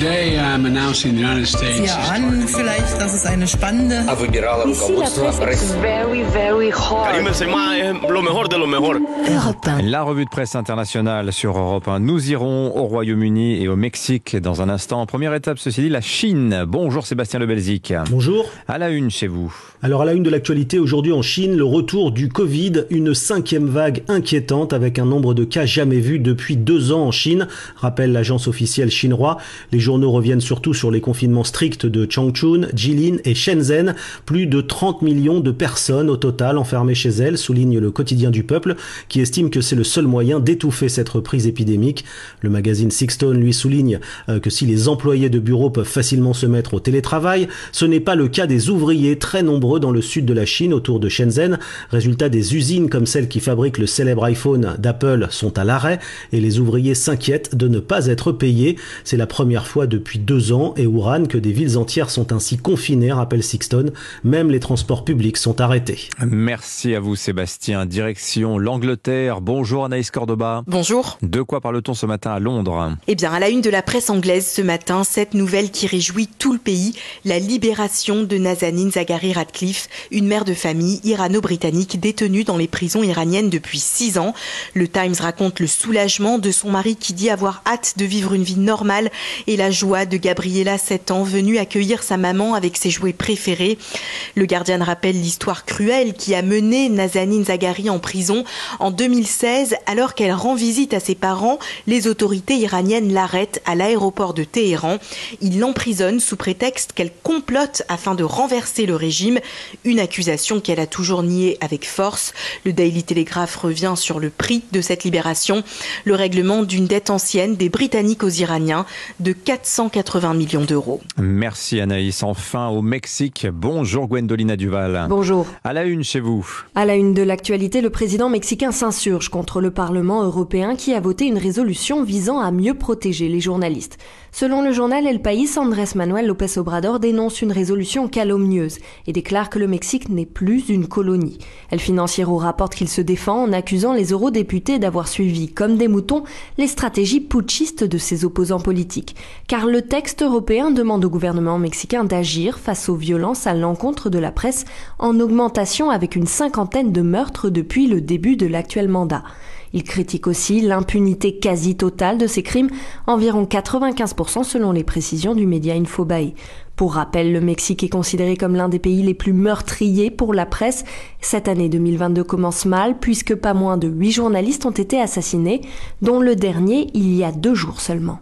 Sie ahnen vielleicht, dass es eine spannende. Very, very hot. lo mejor de lo mejor. Europe 1. La revue de presse internationale sur Europe 1. Nous irons au Royaume-Uni et au Mexique dans un instant. Première étape, ceci dit, la Chine. Bonjour Sébastien Le Belzic. Bonjour. À la une chez vous. Alors à la une de l'actualité aujourd'hui en Chine, le retour du Covid, une cinquième vague inquiétante avec un nombre de cas jamais vu depuis deux ans en Chine, rappelle l'agence officielle chinoise. Les journaux reviennent surtout sur les confinements stricts de Changchun, Jilin et Shenzhen. Plus de 30 millions de personnes au total enfermées chez elles, souligne le quotidien du peuple, qui estime que c'est le seul moyen d'étouffer cette reprise épidémique. Le magazine Sixstone lui souligne euh, que si les employés de bureau peuvent facilement se mettre au télétravail, ce n'est pas le cas des ouvriers très nombreux dans le sud de la Chine autour de Shenzhen. Résultat, des usines comme celle qui fabrique le célèbre iPhone d'Apple sont à l'arrêt et les ouvriers s'inquiètent de ne pas être payés. C'est la première fois depuis deux ans et Wuhan que des villes entières sont ainsi confinées, rappelle Sixton. Même les transports publics sont arrêtés. Merci à vous Sébastien. Direction l'Angleterre. Bonjour Anaïs Cordoba. Bonjour. De quoi parle-t-on ce matin à Londres? Eh bien, à la une de la presse anglaise ce matin, cette nouvelle qui réjouit tout le pays, la libération de Nazanin Zaghari Radcliffe, une mère de famille irano-britannique détenue dans les prisons iraniennes depuis six ans. Le Times raconte le soulagement de son mari qui dit avoir hâte de vivre une vie normale et la joie de Gabriella, 7 ans, venue accueillir sa maman avec ses jouets préférés. Le Guardian rappelle l'histoire cruelle qui a mené Nazanin Zaghari en prison en 2016 alors qu'elle rend visite à ses parents. Les autorités iraniennes l'arrêtent à l'aéroport de Téhéran. Il l'emprisonne sous prétexte qu'elle complote afin de renverser le régime, une accusation qu'elle a toujours niée avec force. Le Daily Telegraph revient sur le prix de cette libération, le règlement d'une dette ancienne des Britanniques aux Iraniens 480 millions d'euros. Merci Anaïs. Enfin au Mexique. Bonjour Gwendolina Duval. Bonjour. À la une chez vous. À la une de l'actualité, le président mexicain s'insurge contre le Parlement européen qui a voté une résolution visant à mieux protéger les journalistes. Selon le journal El País, Andrés Manuel López Obrador dénonce une résolution calomnieuse et déclare que le Mexique n'est plus une colonie. El Financiero rapporte qu'il se défend en accusant les eurodéputés d'avoir suivi, comme des moutons, les stratégies putschistes de ses opposants politiques. Car le texte européen demande au gouvernement mexicain d'agir face aux violences à l'encontre de la presse en augmentation avec une cinquantaine de meurtres depuis le début de l'actuel mandat. Il critique aussi l'impunité quasi totale de ces crimes, environ 95% selon les précisions du média Infobae. Pour rappel, le Mexique est considéré comme l'un des pays les plus meurtriers pour la presse. Cette année 2022 commence mal puisque pas moins de 8 journalistes ont été assassinés, dont le dernier il y a deux jours seulement.